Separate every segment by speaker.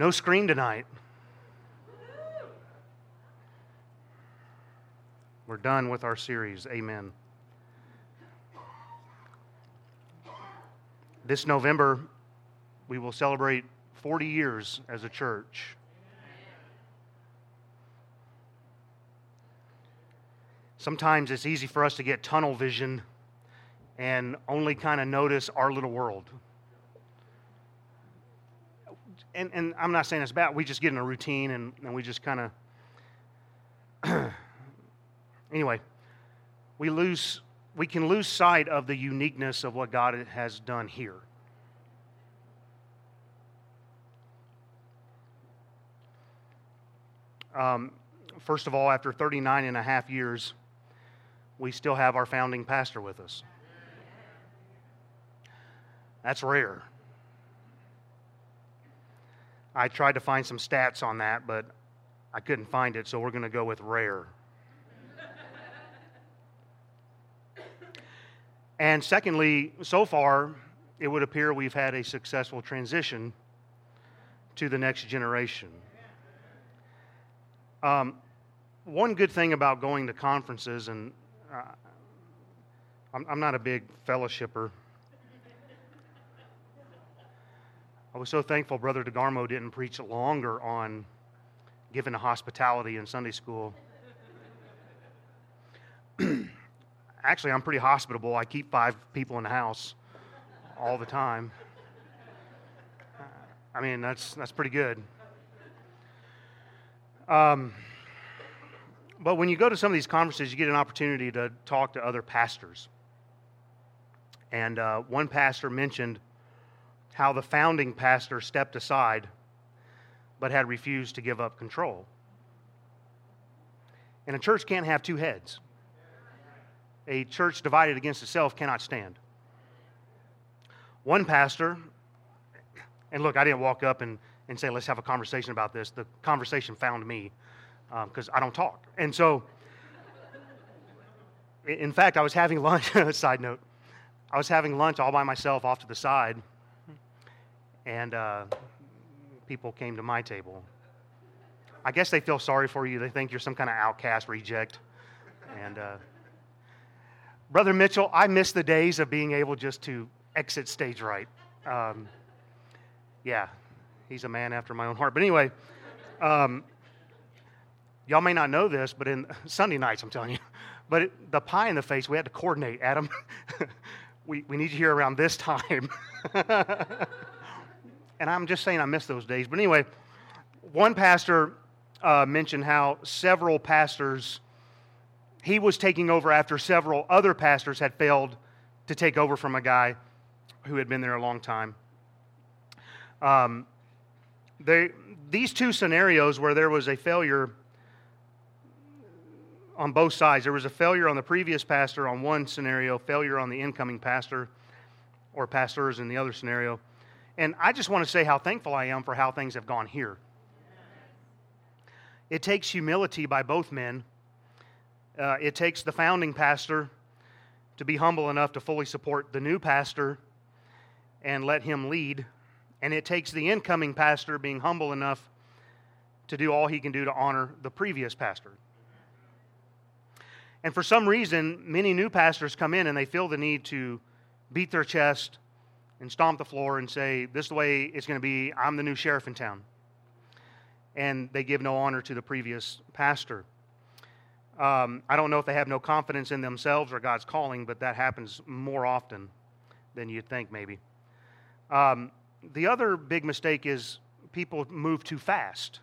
Speaker 1: No screen tonight. We're done with our series. Amen. This November, we will celebrate 40 years as a church. Sometimes it's easy for us to get tunnel vision and only kind of notice our little world. And, and I'm not saying it's bad. We just get in a routine and, and we just kind of. anyway, we lose, we can lose sight of the uniqueness of what God has done here. Um, first of all, after 39 and a half years, we still have our founding pastor with us. That's rare. I tried to find some stats on that, but I couldn't find it, so we're going to go with rare. and secondly, so far, it would appear we've had a successful transition to the next generation. Um, one good thing about going to conferences, and uh, I'm, I'm not a big fellowshipper. I was so thankful Brother DeGarmo didn't preach longer on giving hospitality in Sunday school. Actually, I'm pretty hospitable. I keep five people in the house all the time. I mean, that's, that's pretty good. Um, but when you go to some of these conferences, you get an opportunity to talk to other pastors. And uh, one pastor mentioned how the founding pastor stepped aside but had refused to give up control. And a church can't have two heads. A church divided against itself cannot stand. One pastor, and look, I didn't walk up and and say, let's have a conversation about this. The conversation found me because um, I don't talk. And so, in fact, I was having lunch, side note, I was having lunch all by myself off to the side, and uh, people came to my table. I guess they feel sorry for you. They think you're some kind of outcast reject. And uh, Brother Mitchell, I miss the days of being able just to exit stage right. Um, yeah, he's a man after my own heart. But anyway, um, y'all may not know this, but in Sunday nights, I'm telling you, but it, the pie in the face, we had to coordinate. Adam, we, we need you here around this time. and I'm just saying I miss those days. But anyway, one pastor uh, mentioned how several pastors, he was taking over after several other pastors had failed to take over from a guy who had been there a long time. Um, they, these two scenarios where there was a failure on both sides, there was a failure on the previous pastor on one scenario, failure on the incoming pastor or pastors in the other scenario. And I just want to say how thankful I am for how things have gone here. It takes humility by both men. Uh, it takes the founding pastor to be humble enough to fully support the new pastor and let him lead and it takes the incoming pastor being humble enough to do all he can do to honor the previous pastor. And for some reason, many new pastors come in and they feel the need to beat their chest and stomp the floor and say, This is the way it's going to be. I'm the new sheriff in town. And they give no honor to the previous pastor. Um, I don't know if they have no confidence in themselves or God's calling, but that happens more often than you'd think, maybe. Um, the other big mistake is people move too fast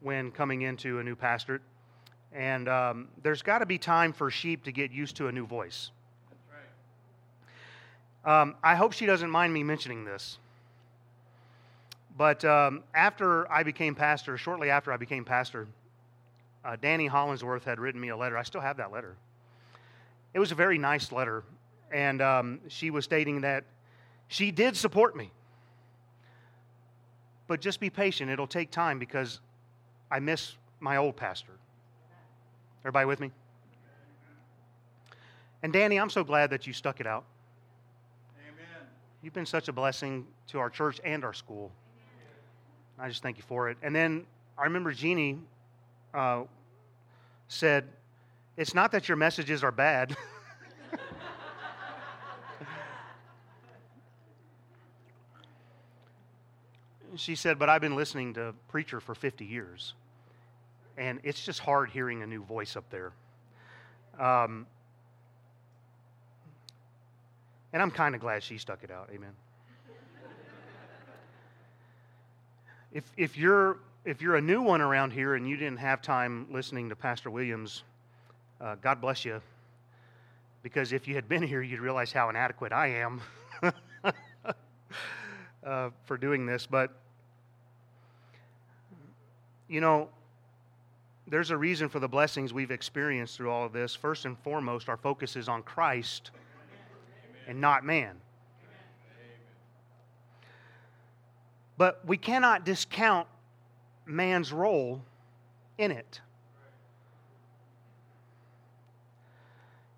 Speaker 1: when coming into a new pastorate. And um, there's got to be time for sheep to get used to a new voice. Um, I hope she doesn't mind me mentioning this. But um, after I became pastor, shortly after I became pastor, uh, Danny Hollingsworth had written me a letter. I still have that letter. It was a very nice letter. And um, she was stating that she did support me. But just be patient. It'll take time because I miss my old pastor. Everybody with me? And Danny, I'm so glad that you stuck it out. You've been such a blessing to our church and our school. I just thank you for it. And then I remember Jeannie uh, said, It's not that your messages are bad. she said, But I've been listening to Preacher for 50 years, and it's just hard hearing a new voice up there. Um, and I'm kind of glad she stuck it out. Amen. if, if, you're, if you're a new one around here and you didn't have time listening to Pastor Williams, uh, God bless you. Because if you had been here, you'd realize how inadequate I am uh, for doing this. But you know, there's a reason for the blessings we've experienced through all of this. First and foremost, our focus is on Christ and not man. But we cannot discount man's role in it.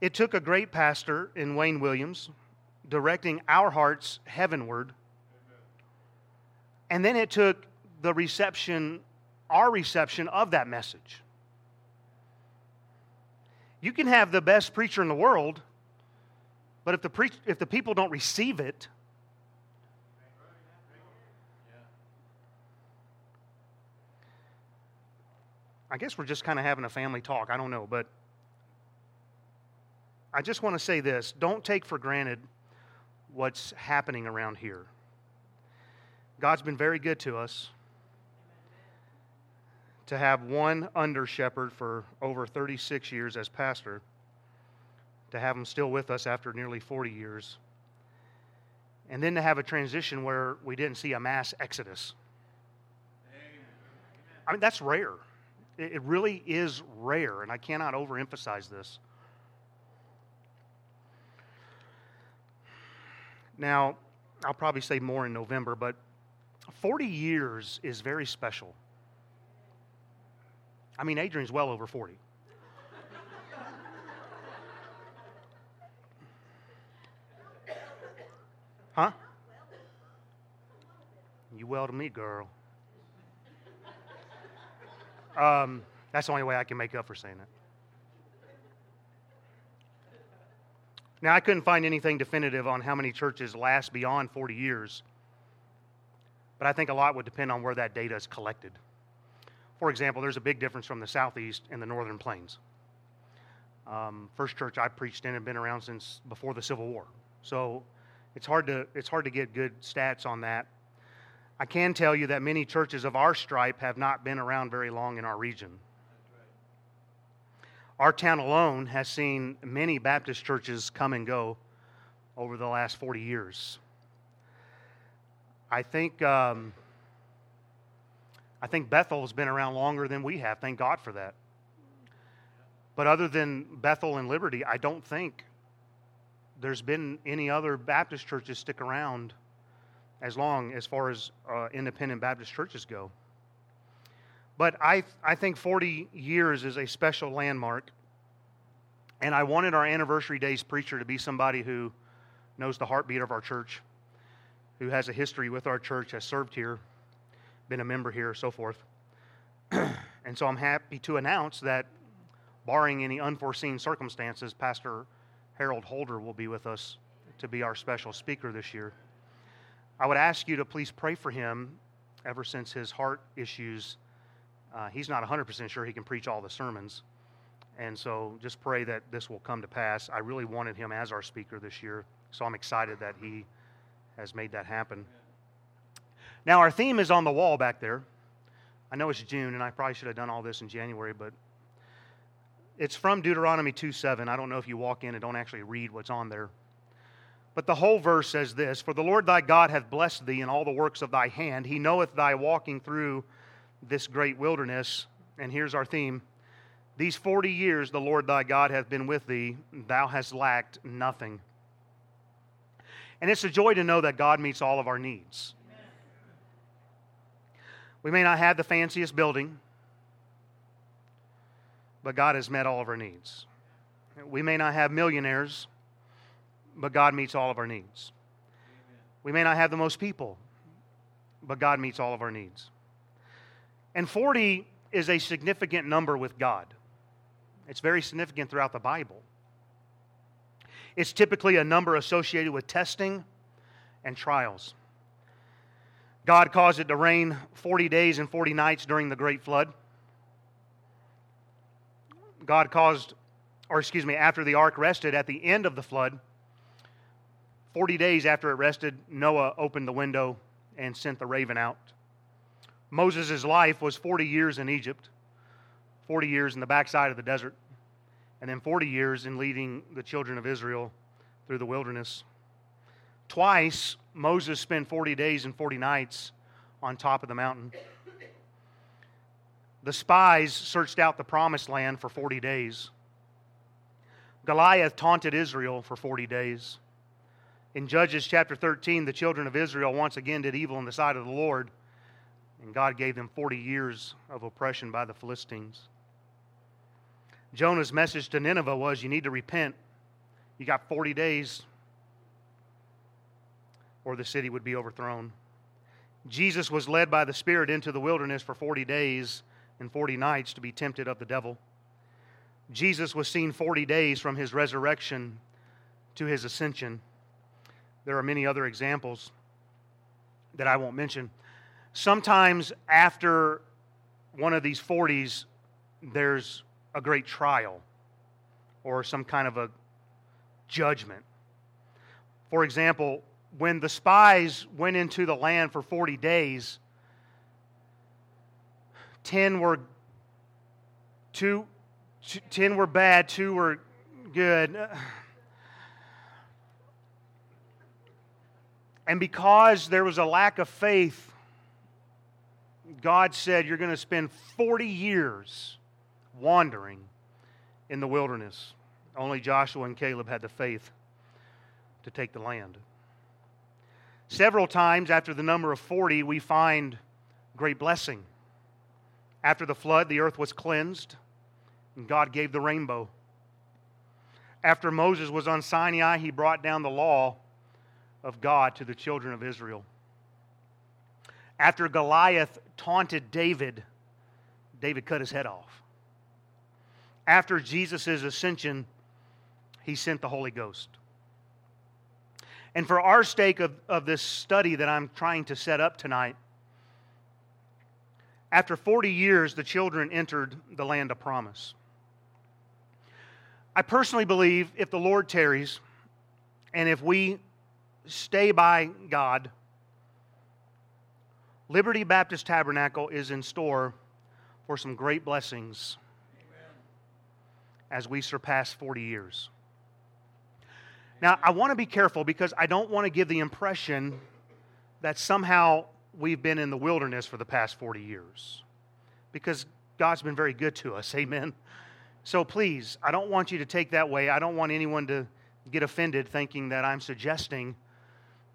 Speaker 1: It took a great pastor in Wayne Williams directing our hearts heavenward. And then it took the reception our reception of that message. You can have the best preacher in the world, but if the, pre- if the people don't receive it, I guess we're just kind of having a family talk. I don't know, but I just want to say this don't take for granted what's happening around here. God's been very good to us to have one under shepherd for over 36 years as pastor, to have him still with us after nearly 40 years, and then to have a transition where we didn't see a mass exodus. I mean, that's rare. It really is rare, and I cannot overemphasize this. Now, I'll probably say more in November, but 40 years is very special. I mean, Adrian's well over 40. Huh? You well to me, girl. Um, that's the only way I can make up for saying that. Now, I couldn't find anything definitive on how many churches last beyond 40 years, but I think a lot would depend on where that data is collected. For example, there's a big difference from the southeast and the northern plains. Um, first church I preached in had been around since before the Civil War, so it's hard to it's hard to get good stats on that. I can tell you that many churches of our stripe have not been around very long in our region. Our town alone has seen many Baptist churches come and go over the last 40 years. I think. Um, I think Bethel has been around longer than we have. Thank God for that. But other than Bethel and Liberty, I don't think there's been any other Baptist churches stick around as long as far as uh, independent Baptist churches go. But I, I think 40 years is a special landmark. And I wanted our anniversary days preacher to be somebody who knows the heartbeat of our church, who has a history with our church, has served here been a member here, so forth. and so I'm happy to announce that, barring any unforeseen circumstances, Pastor Harold Holder will be with us to be our special speaker this year. I would ask you to please pray for him ever since his heart issues. Uh, he's not 100% sure he can preach all the sermons. And so just pray that this will come to pass. I really wanted him as our speaker this year, so I'm excited that he has made that happen. Now, our theme is on the wall back there. I know it's June, and I probably should have done all this in January, but it's from Deuteronomy 2 7. I don't know if you walk in and don't actually read what's on there. But the whole verse says this For the Lord thy God hath blessed thee in all the works of thy hand. He knoweth thy walking through this great wilderness. And here's our theme These 40 years the Lord thy God hath been with thee, thou hast lacked nothing. And it's a joy to know that God meets all of our needs. We may not have the fanciest building, but God has met all of our needs. We may not have millionaires, but God meets all of our needs. We may not have the most people, but God meets all of our needs. And 40 is a significant number with God. It's very significant throughout the Bible. It's typically a number associated with testing and trials. God caused it to rain 40 days and 40 nights during the Great Flood. God caused, or excuse me, after the ark rested at the end of the flood, 40 days after it rested, Noah opened the window and sent the raven out. Moses' life was 40 years in Egypt, 40 years in the backside of the desert, and then 40 years in leading the children of Israel through the wilderness. Twice, Moses spent 40 days and 40 nights on top of the mountain. The spies searched out the promised land for 40 days. Goliath taunted Israel for 40 days. In Judges chapter 13, the children of Israel once again did evil in the sight of the Lord, and God gave them 40 years of oppression by the Philistines. Jonah's message to Nineveh was you need to repent. You got 40 days, or the city would be overthrown. Jesus was led by the Spirit into the wilderness for 40 days and 40 nights to be tempted of the devil. Jesus was seen 40 days from his resurrection to his ascension. There are many other examples that I won't mention. Sometimes after one of these 40s, there's a great trial or some kind of a judgment. For example, when the spies went into the land for 40 days, 10 were two, 10 were bad, 2 were good. And because there was a lack of faith, God said, You're going to spend 40 years wandering in the wilderness. Only Joshua and Caleb had the faith to take the land. Several times after the number of 40, we find great blessing. After the flood, the earth was cleansed, and God gave the rainbow. After Moses was on Sinai, he brought down the law of God to the children of Israel. After Goliath taunted David, David cut his head off. After Jesus' ascension, he sent the Holy Ghost. And for our sake of, of this study that I'm trying to set up tonight, after 40 years, the children entered the land of promise. I personally believe if the Lord tarries, and if we stay by God, Liberty Baptist Tabernacle is in store for some great blessings Amen. as we surpass 40 years. Now, I want to be careful because I don't want to give the impression that somehow we've been in the wilderness for the past 40 years because God's been very good to us. Amen. So please, I don't want you to take that way. I don't want anyone to get offended thinking that I'm suggesting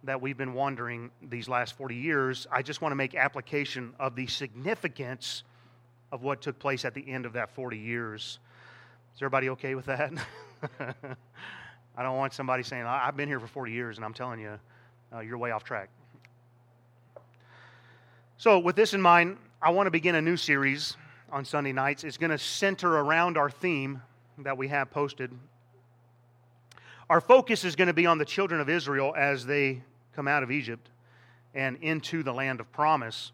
Speaker 1: that we've been wandering these last 40 years. I just want to make application of the significance of what took place at the end of that 40 years. Is everybody okay with that? I don't want somebody saying, I've been here for 40 years and I'm telling you, uh, you're way off track. So, with this in mind, I want to begin a new series on Sunday nights. It's going to center around our theme that we have posted. Our focus is going to be on the children of Israel as they come out of Egypt and into the land of promise.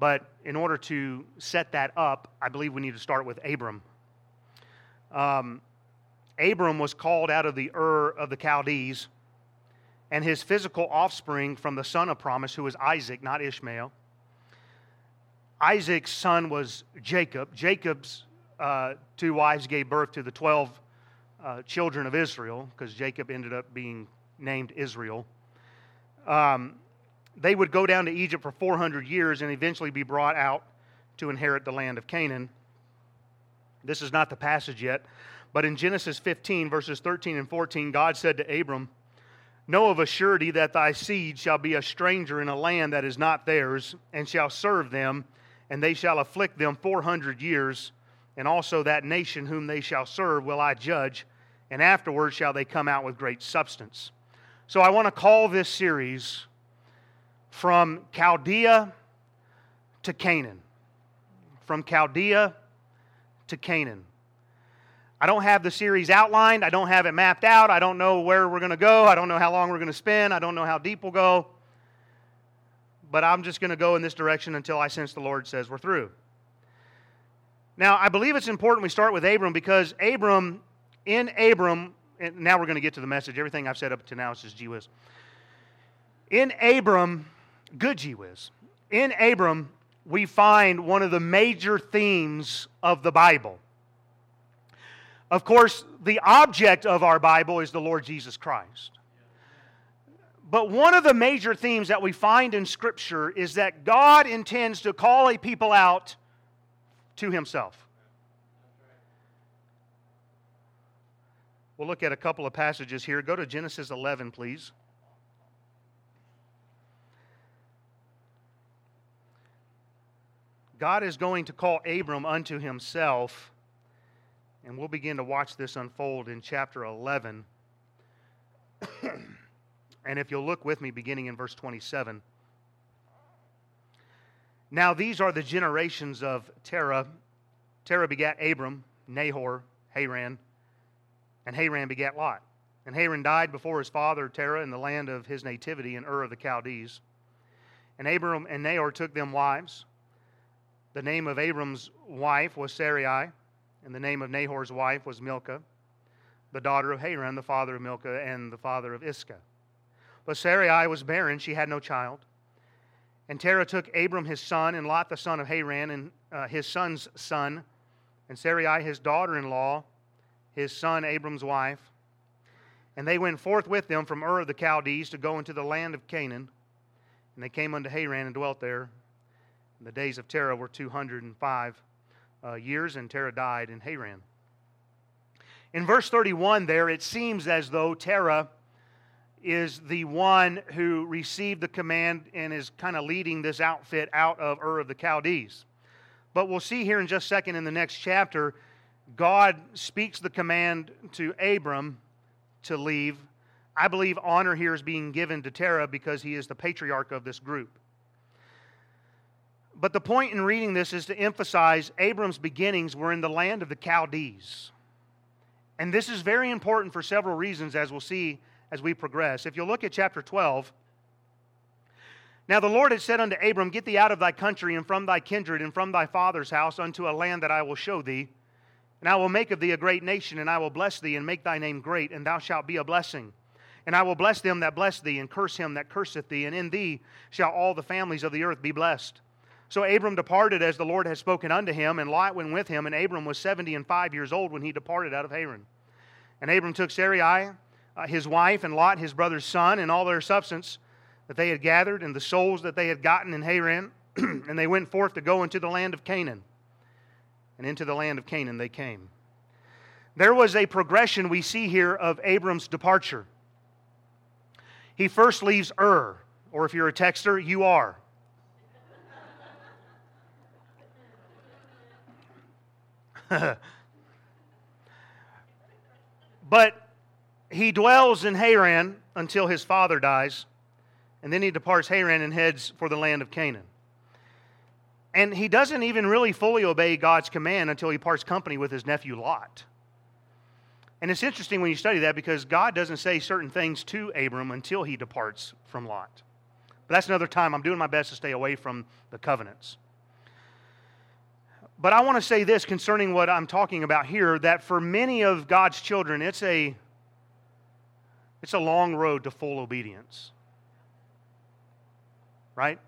Speaker 1: But in order to set that up, I believe we need to start with Abram. Um, Abram was called out of the Ur of the Chaldees, and his physical offspring from the son of promise, who was Isaac, not Ishmael. Isaac's son was Jacob. Jacob's uh, two wives gave birth to the 12 uh, children of Israel, because Jacob ended up being named Israel um, they would go down to Egypt for 400 years and eventually be brought out to inherit the land of Canaan. This is not the passage yet, but in Genesis 15, verses 13 and 14, God said to Abram, Know of a surety that thy seed shall be a stranger in a land that is not theirs, and shall serve them, and they shall afflict them 400 years. And also that nation whom they shall serve will I judge, and afterward shall they come out with great substance. So I want to call this series From Chaldea to Canaan. from Chaldea to Canaan. I don't have the series outlined. I don't have it mapped out. I don't know where we're going to go. I don't know how long we're going to spend. I don't know how deep we'll go. But I'm just going to go in this direction until I sense the Lord says we're through. Now, I believe it's important we start with Abram because Abram, in Abram, and now we're going to get to the message. Everything I've said up to now is just gee whiz. In Abram, good gee whiz. In Abram, we find one of the major themes of the Bible. Of course, the object of our Bible is the Lord Jesus Christ. But one of the major themes that we find in Scripture is that God intends to call a people out to Himself. We'll look at a couple of passages here. Go to Genesis 11, please. God is going to call Abram unto Himself and we'll begin to watch this unfold in chapter 11. and if you'll look with me, beginning in verse 27. Now, these are the generations of Terah. Terah begat Abram, Nahor, Haran, and Haran begat Lot. And Haran died before his father Terah in the land of his nativity in Ur of the Chaldees. And Abram and Nahor took them wives. The name of Abram's wife was Sarai and the name of Nahor's wife was Milcah, the daughter of Haran, the father of Milcah, and the father of Iscah. But Sarai was barren, she had no child. And Terah took Abram his son, and Lot the son of Haran, and uh, his son's son, and Sarai his daughter in law, his son Abram's wife. And they went forth with them from Ur of the Chaldees to go into the land of Canaan. And they came unto Haran and dwelt there. And the days of Terah were two hundred and five uh, years, and Terah died in Haran. In verse 31, there, it seems as though Terah is the one who received the command and is kind of leading this outfit out of Ur of the Chaldees. But we'll see here in just a second in the next chapter, God speaks the command to Abram to leave. I believe honor here is being given to Terah because he is the patriarch of this group. But the point in reading this is to emphasize Abram's beginnings were in the land of the Chaldees. And this is very important for several reasons, as we'll see as we progress. If you look at chapter 12, now the Lord had said unto Abram, Get thee out of thy country and from thy kindred and from thy father's house unto a land that I will show thee. And I will make of thee a great nation, and I will bless thee and make thy name great, and thou shalt be a blessing. And I will bless them that bless thee, and curse him that curseth thee, and in thee shall all the families of the earth be blessed. So Abram departed as the Lord had spoken unto him, and Lot went with him, and Abram was seventy and five years old when he departed out of Haran. And Abram took Sarai, uh, his wife, and Lot, his brother's son, and all their substance that they had gathered, and the souls that they had gotten in Haran, and they went forth to go into the land of Canaan. And into the land of Canaan they came. There was a progression we see here of Abram's departure. He first leaves Ur, or if you're a texter, you are. but he dwells in Haran until his father dies, and then he departs Haran and heads for the land of Canaan. And he doesn't even really fully obey God's command until he parts company with his nephew Lot. And it's interesting when you study that because God doesn't say certain things to Abram until he departs from Lot. But that's another time. I'm doing my best to stay away from the covenants. But I want to say this concerning what I'm talking about here that for many of God's children, it's a, it's a long road to full obedience. Right?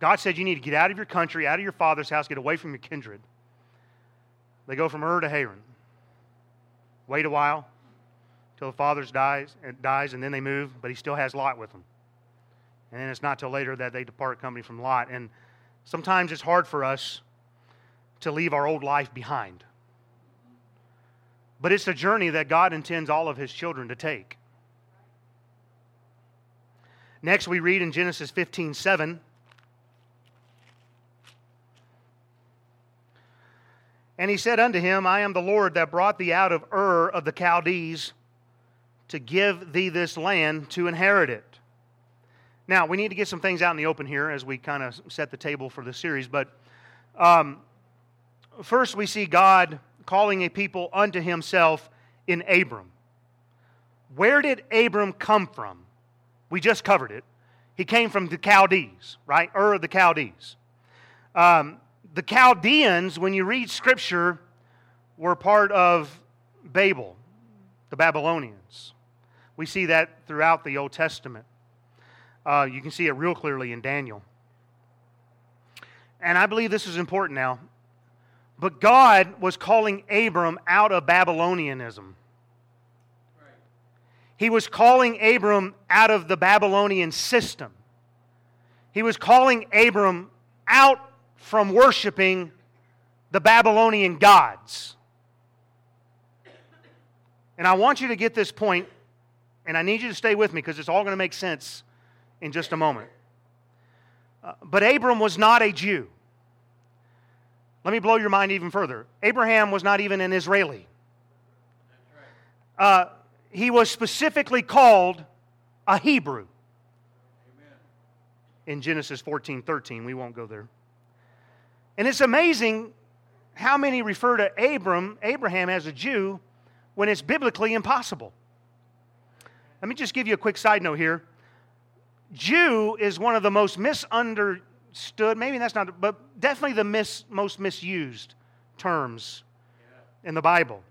Speaker 1: God said you need to get out of your country, out of your father's house, get away from your kindred. They go from Ur to Haran. Wait a while till the father dies, and dies, and then they move, but he still has Lot with him. And then it's not till later that they depart company from Lot. And sometimes it's hard for us to leave our old life behind. But it's a journey that God intends all of his children to take. Next, we read in Genesis 15 7. And he said unto him, I am the Lord that brought thee out of Ur of the Chaldees to give thee this land to inherit it. Now, we need to get some things out in the open here as we kind of set the table for the series, but Um, first, we see God calling a people unto himself in Abram. Where did Abram come from? We just covered it. He came from the Chaldees, right? Ur of the Chaldees. Um, the Chaldeans, when you read scripture, were part of Babel, the Babylonians. We see that throughout the Old Testament. Uh, you can see it real clearly in Daniel. And I believe this is important now. But God was calling Abram out of Babylonianism. He was calling Abram out of the Babylonian system. He was calling Abram out from worshiping the Babylonian gods. And I want you to get this point, and I need you to stay with me because it's all going to make sense in just a moment. Uh, but Abram was not a Jew. Let me blow your mind even further. Abraham was not even an Israeli. Uh, he was specifically called a Hebrew. In Genesis 14 13. We won't go there. And it's amazing how many refer to Abram, Abraham as a Jew when it's biblically impossible. Let me just give you a quick side note here. Jew is one of the most misunderstood, maybe that's not, but definitely the mis, most misused terms in the Bible.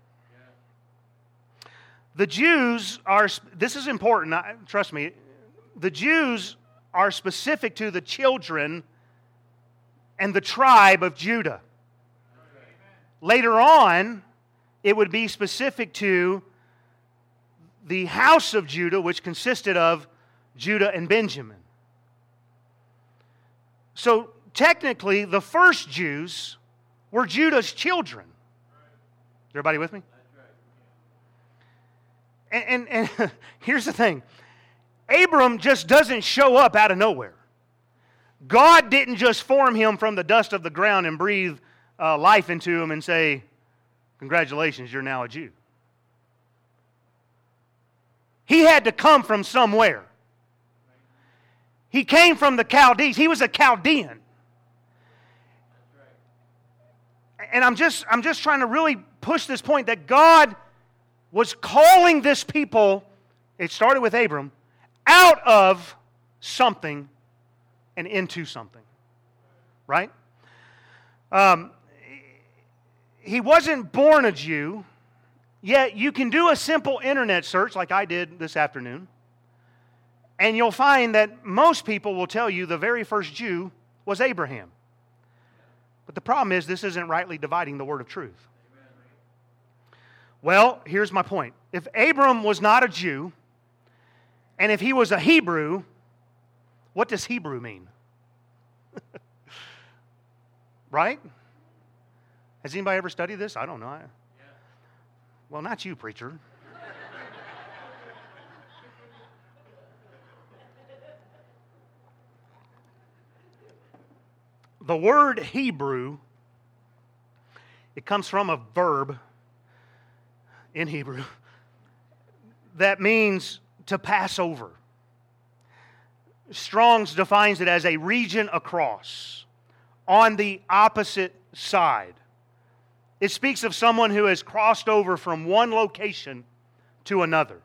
Speaker 1: The Jews are, this is important, trust me, the Jews are specific to the children and the tribe of Judah. Later on, it would be specific to the house of Judah, which consisted of Judah and Benjamin. So technically, the first Jews were Judah's children. Everybody with me? And, and, and here's the thing Abram just doesn't show up out of nowhere. God didn't just form him from the dust of the ground and breathe uh, life into him and say, Congratulations, you're now a Jew. He had to come from somewhere. He came from the Chaldees. He was a Chaldean. And I'm just, I'm just trying to really push this point that God was calling this people, it started with Abram, out of something and into something. Right? Um, he wasn't born a Jew, yet you can do a simple internet search like I did this afternoon and you'll find that most people will tell you the very first Jew was Abraham. But the problem is, this isn't rightly dividing the word of truth. Well, here's my point. If Abram was not a Jew, and if he was a Hebrew, what does Hebrew mean? right? Has anybody ever studied this? I don't know. Well, not you, preacher. The word Hebrew, it comes from a verb in Hebrew that means to pass over. Strong's defines it as a region across, on the opposite side. It speaks of someone who has crossed over from one location to another.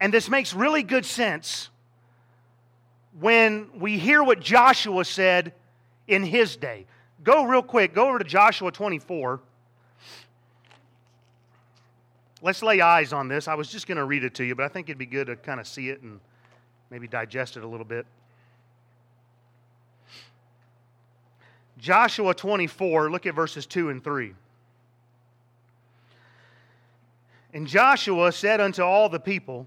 Speaker 1: And this makes really good sense when we hear what Joshua said in his day. Go real quick, go over to Joshua 24. Let's lay eyes on this. I was just going to read it to you, but I think it'd be good to kind of see it and maybe digest it a little bit. Joshua 24, look at verses 2 and 3. And Joshua said unto all the people,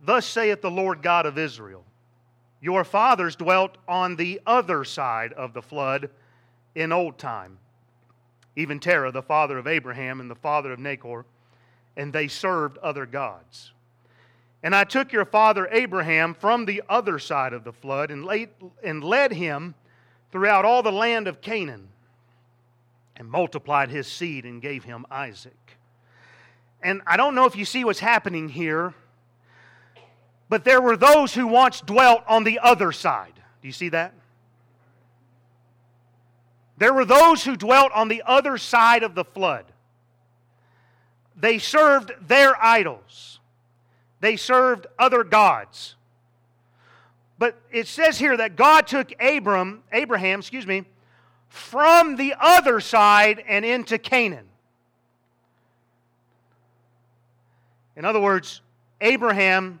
Speaker 1: Thus saith the Lord God of Israel your fathers dwelt on the other side of the flood in old time, even Terah, the father of Abraham and the father of Nahor, and they served other gods. And I took your father Abraham from the other side of the flood and, laid, and led him throughout all the land of Canaan and multiplied his seed and gave him Isaac. And I don't know if you see what's happening here but there were those who once dwelt on the other side. Do you see that? There were those who dwelt on the other side of the flood. They served their idols, they served other gods. But it says here that God took Abram, Abraham, excuse me, from the other side and into Canaan. In other words, Abraham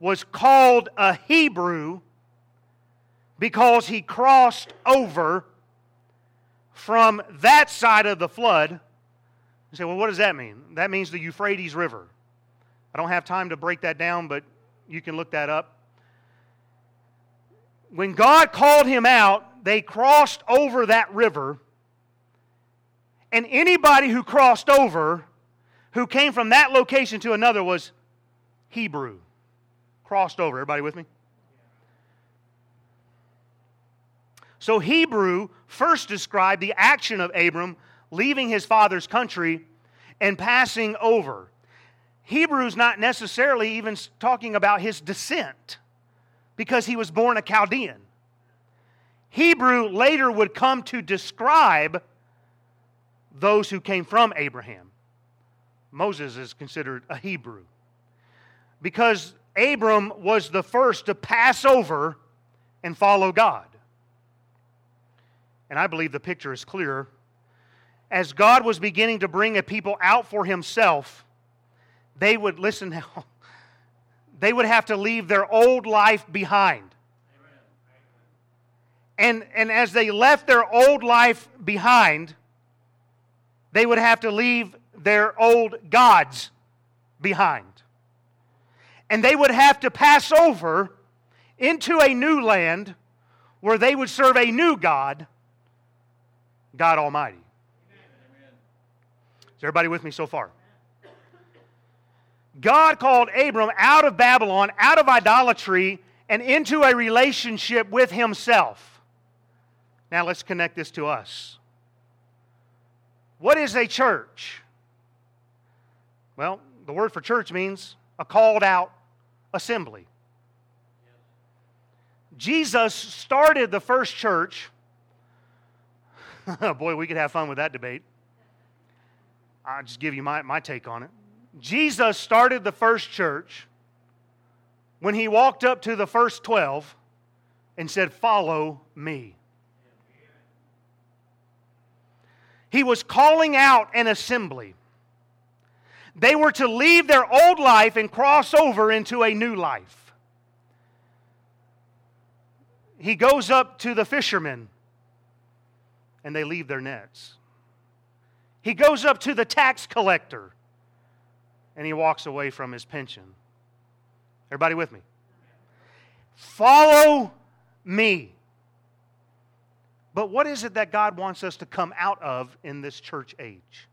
Speaker 1: was called a Hebrew because he crossed over from that side of the flood. You say, well, what does that mean? That means the Euphrates River. I don't have time to break that down, but you can look that up. When God called him out, they crossed over that river. And anybody who crossed over, who came from that location to another, was Hebrew. Crossed over. Everybody with me? So Hebrew first described the action of Abram leaving his father's country and passing over. Hebrew's not necessarily even talking about his descent because he was born a Chaldean. Hebrew later would come to describe those who came from Abraham. Moses is considered a Hebrew because Abram was the first to pass over and follow God and I believe the picture is clear, as God was beginning to bring a people out for himself, they would listen now, they would have to leave their old life behind. And, and as they left their old life behind, they would have to leave their old gods behind. And they would have to pass over into a new land where they would serve a new God God Almighty. Is everybody with me so far? God called Abram out of Babylon, out of idolatry, and into a relationship with himself. Now let's connect this to us. What is a church? Well, the word for church means a called out assembly. Jesus started the first church Boy, we could have fun with that debate. I'll just give you my, my take on it. Jesus started the first church when he walked up to the first 12 and said, Follow me. He was calling out an assembly. They were to leave their old life and cross over into a new life. He goes up to the fishermen and they leave their nets. He goes up to the tax collector and he walks away from his pension. Everybody with me? Follow me. But what is it that God wants us to come out of in this church age?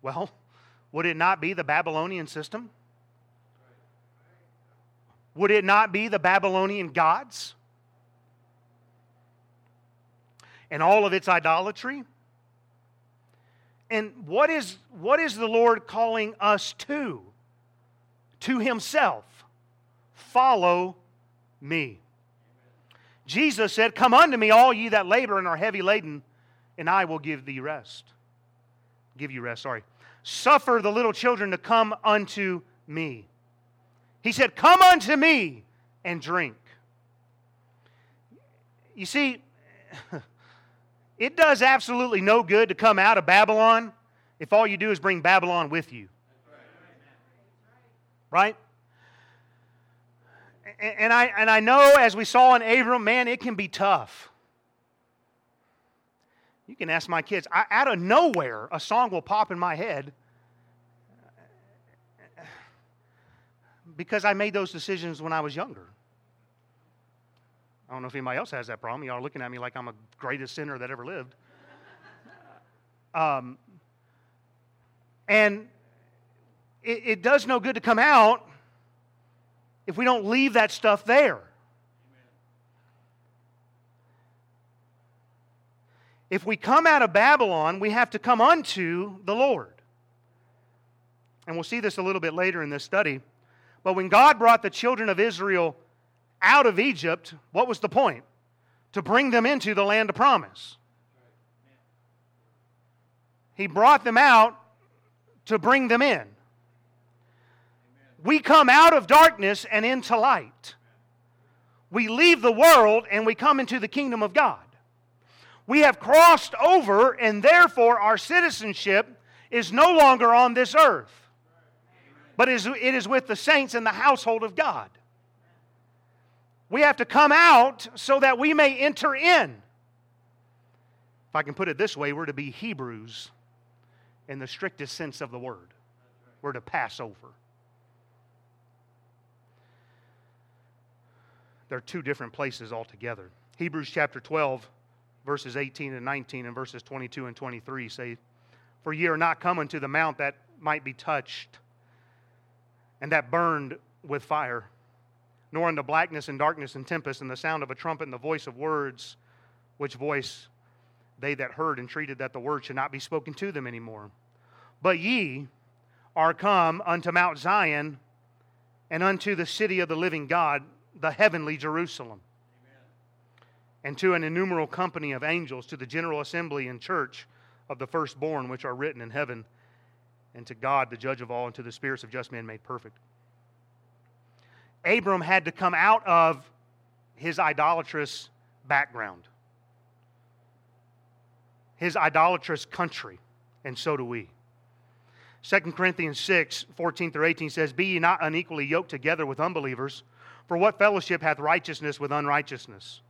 Speaker 1: Well, would it not be the Babylonian system? Would it not be the Babylonian gods? and all of its idolatry? And what is, what is the Lord calling us to? To Himself. Follow me. Jesus said, Come unto me, all ye that labor and are heavy laden, and I will give thee rest. Give you rest, sorry. Suffer the little children to come unto me. He said, Come unto me and drink. You see, It does absolutely no good to come out of Babylon if all you do is bring Babylon with you. Right? And I, and I know, as we saw in Abram, man, it can be tough. You can ask my kids. I, out of nowhere, a song will pop in my head because I made those decisions when I was younger. I don't know if anybody else has that problem. Y'all are looking at me like I'm a greatest sinner that ever lived. Um, and it, it does no good to come out if we don't leave that stuff there. If we come out of Babylon, we have to come unto the Lord. And we'll see this a little bit later in this study. But when God brought the children of Israel out of Egypt, what was the point? To bring them into the land of promise. He brought them out to bring them in. We come out of darkness and into light. We leave the world and we come into the kingdom of God. We have crossed over, and therefore our citizenship is no longer on this earth, but it is with the saints in the household of God. We have to come out so that we may enter in. If I can put it this way, we're to be Hebrews in the strictest sense of the word. We're to pass over. They're two different places altogether. Hebrews chapter 12 verses 18 and 19 and verses 22 and 23 say, For ye are not come unto the mount that might be touched and that burned with fire, nor unto blackness and darkness and tempest and the sound of a trumpet and the voice of words, which voice they that heard entreated that the word should not be spoken to them anymore. But ye are come unto Mount Zion and unto the city of the living God, the heavenly Jerusalem and to an innumerable company of angels, to the general assembly and church of the firstborn which are written in heaven, and to God, the judge of all, and to the spirits of just men made perfect. Abram had to come out of his idolatrous background, his idolatrous country, and so do we. 2 Corinthians 6, 14 through 18 says, Be ye not unequally yoked together with unbelievers, for what fellowship hath righteousness with unrighteousness?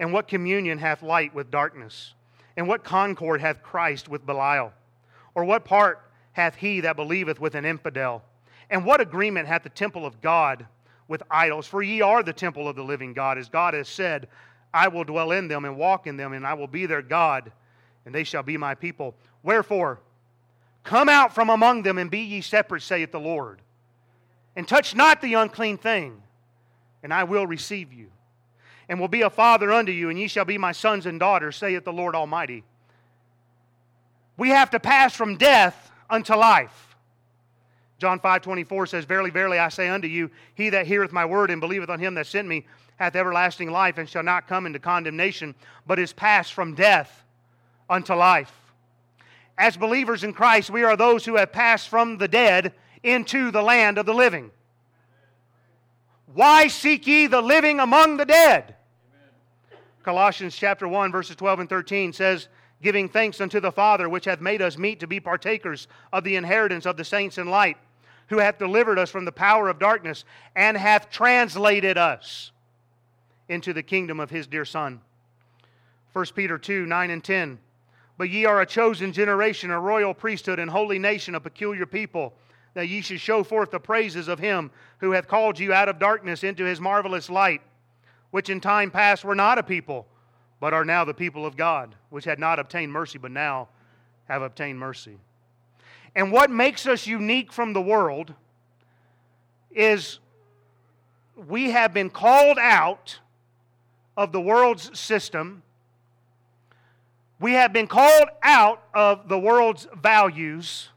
Speaker 1: And what communion hath light with darkness? And what concord hath Christ with Belial? Or what part hath he that believeth with an infidel? And what agreement hath the temple of God with idols? For ye are the temple of the living God, as God has said, I will dwell in them and walk in them, and I will be their God, and they shall be my people. Wherefore, come out from among them and be ye separate, saith the Lord, and touch not the unclean thing, and I will receive you and will be a father unto you, and ye shall be my sons and daughters, saith the Lord Almighty. We have to pass from death unto life. John 5 24 says, Verily, verily, I say unto you, he that heareth my word and believeth on him that sent me hath everlasting life, and shall not come into condemnation, but is passed from death unto life. As believers in Christ, we are those who have passed from the dead into the land of the living. Why seek ye the living among the dead? Colossians chapter 1, verses 12 and 13 says, Giving thanks unto the Father, which hath made us meet to be partakers of the inheritance of the saints in light, who hath delivered us from the power of darkness, and hath translated us into the kingdom of his dear Son. 1 Peter 2, 9 and 10. But ye are a chosen generation, a royal priesthood, and holy nation, a peculiar people, that ye should show forth the praises of him who hath called you out of darkness into his marvelous light which in time past were not a people, but are now the people of God, which had not obtained mercy, but now have obtained mercy. And what makes us unique from the world is we have been called out of the world's system. We have been called out of the world's values.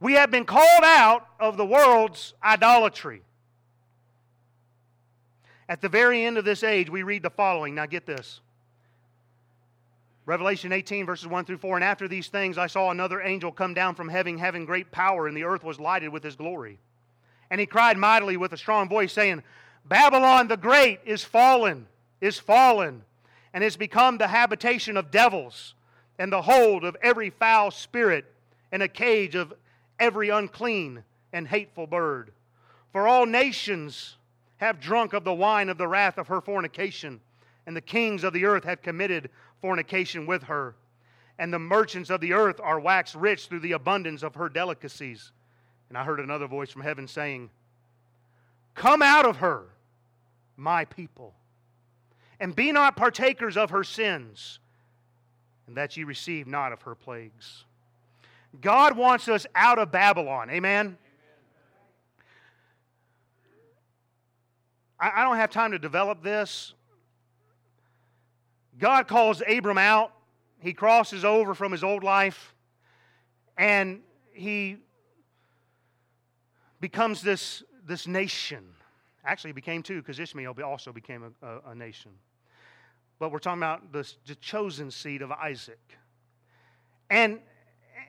Speaker 1: We have been called out of the world's idolatry. At the very end of this age, we read the following. Now get this. Revelation 18, verses 1 through 4. And after these things, I saw another angel come down from heaven, having great power, and the earth was lighted with his glory. And he cried mightily with a strong voice, saying, Babylon the Great is fallen, is fallen, and is become the habitation of devils, and the hold of every foul spirit, and a cage of every unclean and hateful bird. For all nations have drunk of the wine of the wrath of her fornication, and the kings of the earth have committed fornication with her. And the merchants of the earth are waxed rich through the abundance of her delicacies. And I heard another voice from heaven saying, Come out of her, my people, and be not partakers of her sins, and that ye receive not of her plagues. God wants us out of Babylon. Amen? I, I don't have time to develop this. God calls Abram out. He crosses over from his old life and he becomes this, this nation. Actually, he became two because Ishmael also became a, a, a, nation. But we're talking about the, the chosen seed of Isaac. And,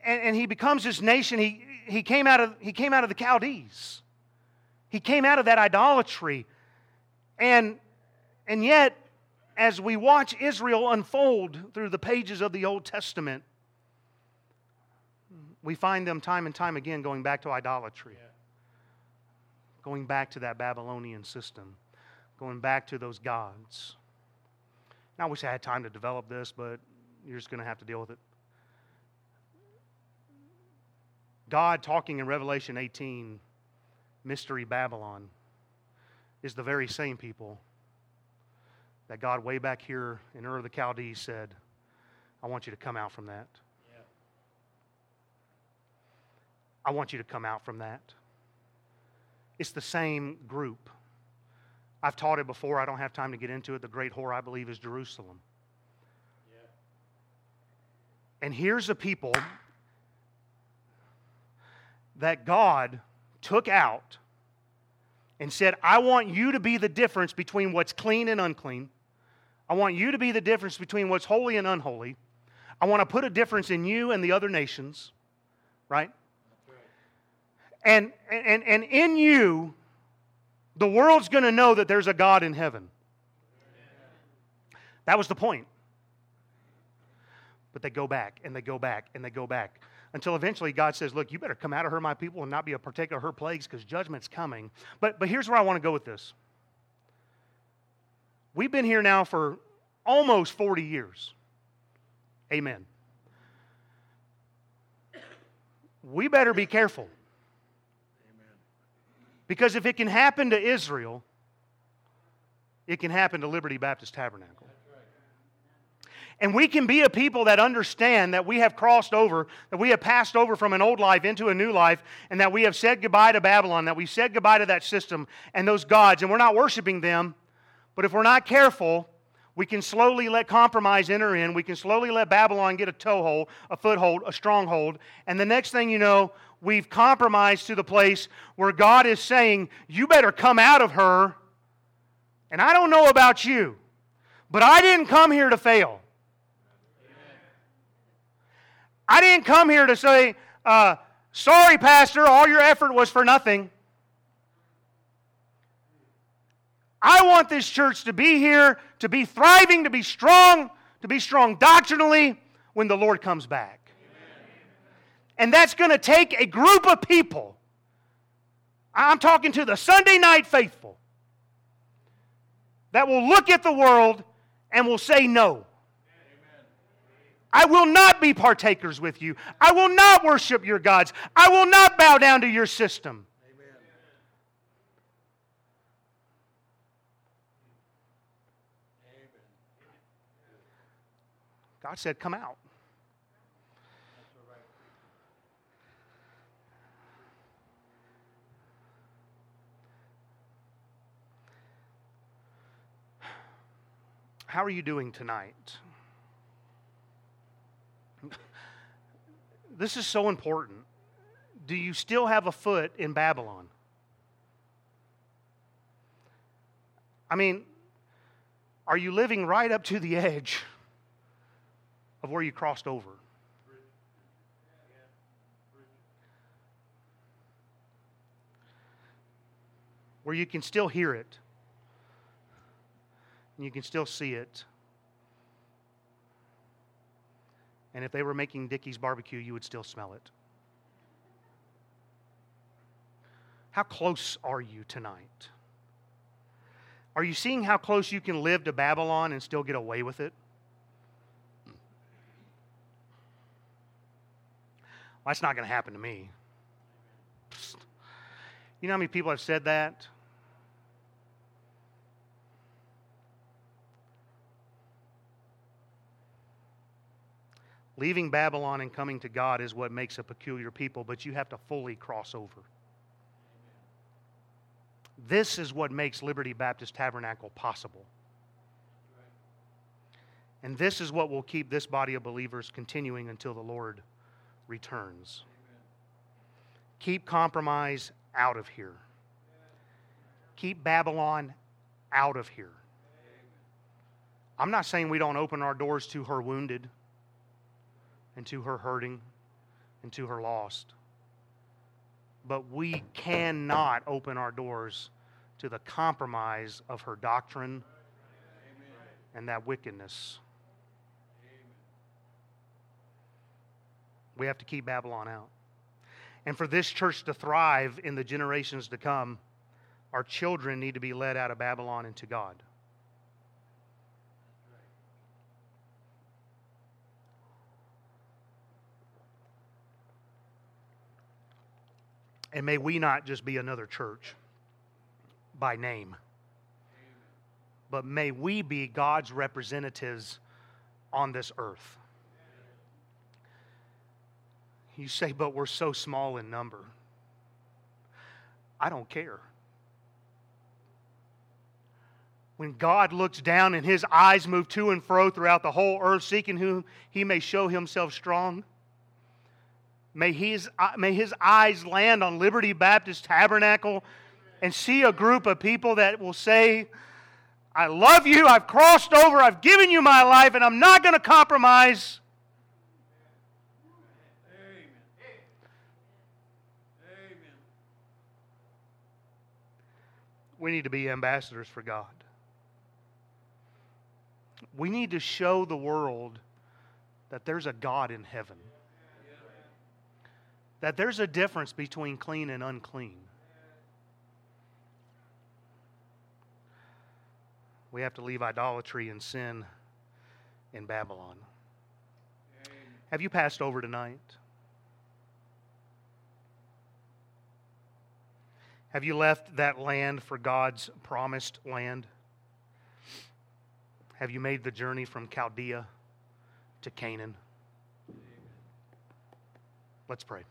Speaker 1: and, and he becomes this nation. He, he, came out of, he came out of the Chaldees, he came out of that idolatry. And, and yet, as we watch Israel unfold through the pages of the Old Testament, we find them time and time again going back to idolatry, yeah. going back to that Babylonian system, going back to those gods. Now, I wish I had time to develop this, but you're just going to have to deal with it. God talking in Revelation 18, Mystery Babylon, is the very same people that God, way back here in Ur of the Chaldees, said, I want you to come out from that. Yeah. I want you to come out from that. It's the same group. I've taught it before. I don't have time to get into it. The great whore, I believe, is Jerusalem. Yeah. And here's a people that God took out and said, I want you to be the difference between what's clean and unclean. I want you to be the difference between what's holy and unholy. I want to put a difference in you and the other nations, right? And, and, and in you, the world's going to know that there's a God in heaven. That was the point. But they go back and they go back and they go back until eventually God says, Look, you better come out of her, my people, and not be a partaker of her plagues because judgment's coming. But, but here's where I want to go with this. We've been here now for almost 40 years. Amen. We better be careful. Amen. Because if it can happen to Israel, it can happen to Liberty Baptist Tabernacle. And we can be a people that understand that we have crossed over, that we have passed over from an old life into a new life, and that we have said goodbye to Babylon, that we've said goodbye to that system and those gods, and we're not worshiping them. But if we're not careful, we can slowly let compromise enter in. We can slowly let Babylon get a toehold, a foothold, a stronghold. And the next thing you know, we've compromised to the place where God is saying, You better come out of her. And I don't know about you, but I didn't come here to fail. I didn't come here to say, uh, sorry, Pastor, all your effort was for nothing. I want this church to be here, to be thriving, to be strong, to be strong doctrinally when the Lord comes back. Amen. And that's going to take a group of people. I'm talking to the Sunday night faithful that will look at the world and will say no. I will not be partakers with you. I will not worship your gods. I will not bow down to your system. Amen. God said, Come out. How are you doing tonight? This is so important. Do you still have a foot in Babylon? I mean, are you living right up to the edge of where you crossed over? Where you can still hear it and you can still see it. And if they were making Dickey's barbecue, you would still smell it. How close are you tonight? Are you seeing how close you can live to Babylon and still get away with it? Well, that's not going to happen to me. You know how many people have said that? Leaving Babylon and coming to God is what makes a peculiar people, but you have to fully cross over. This is what makes Liberty Baptist Tabernacle possible. And this is what will keep this body of believers continuing until the Lord returns. Keep compromise out of here. Keep Babylon out of here. I'm not saying we don't open our doors to her wounded and to her hurting and to her lost. But we cannot open our doors to the compromise of her doctrine and that wickedness. We have to keep Babylon out. And for this church to thrive in the generations to come, our children need to be led out of Babylon into God. And may we not just be another church by name, but may we be God's representatives on this earth. You say, but we're so small in number. I don't care. When God looks down and his eyes move to and fro throughout the whole earth, seeking whom he may show himself strong, may his, uh, may his eyes land on Liberty Baptist Tabernacle and see a group of people that will say, I love you, I've crossed over, I've given you my life, and I'm not going to compromise. We need to be ambassadors for God. We need to show the world that there's a God in heaven, that there's a difference between clean and unclean. We have to leave idolatry and sin in Babylon. Have you passed over tonight? Have you left that land for God's promised land? Have you made the journey from Chaldea to Canaan? Let's pray.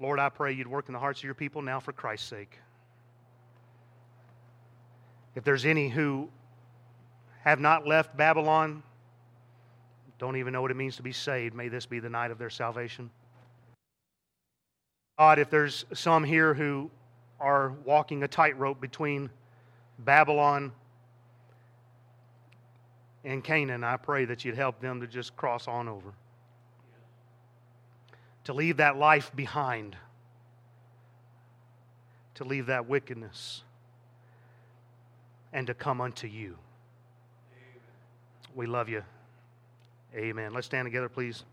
Speaker 1: Lord, I pray you'd work in the hearts of your people now for Christ's sake. If there's any who have not left Babylon, don't even know what it means to be saved, may this be the night of their salvation. God, if there's some here who are walking a tightrope between Babylon and Canaan, I pray that you'd help them to just cross on over. To leave that life behind. To leave that wickedness. And to come unto you. We love you. Amen. Let's stand together, please.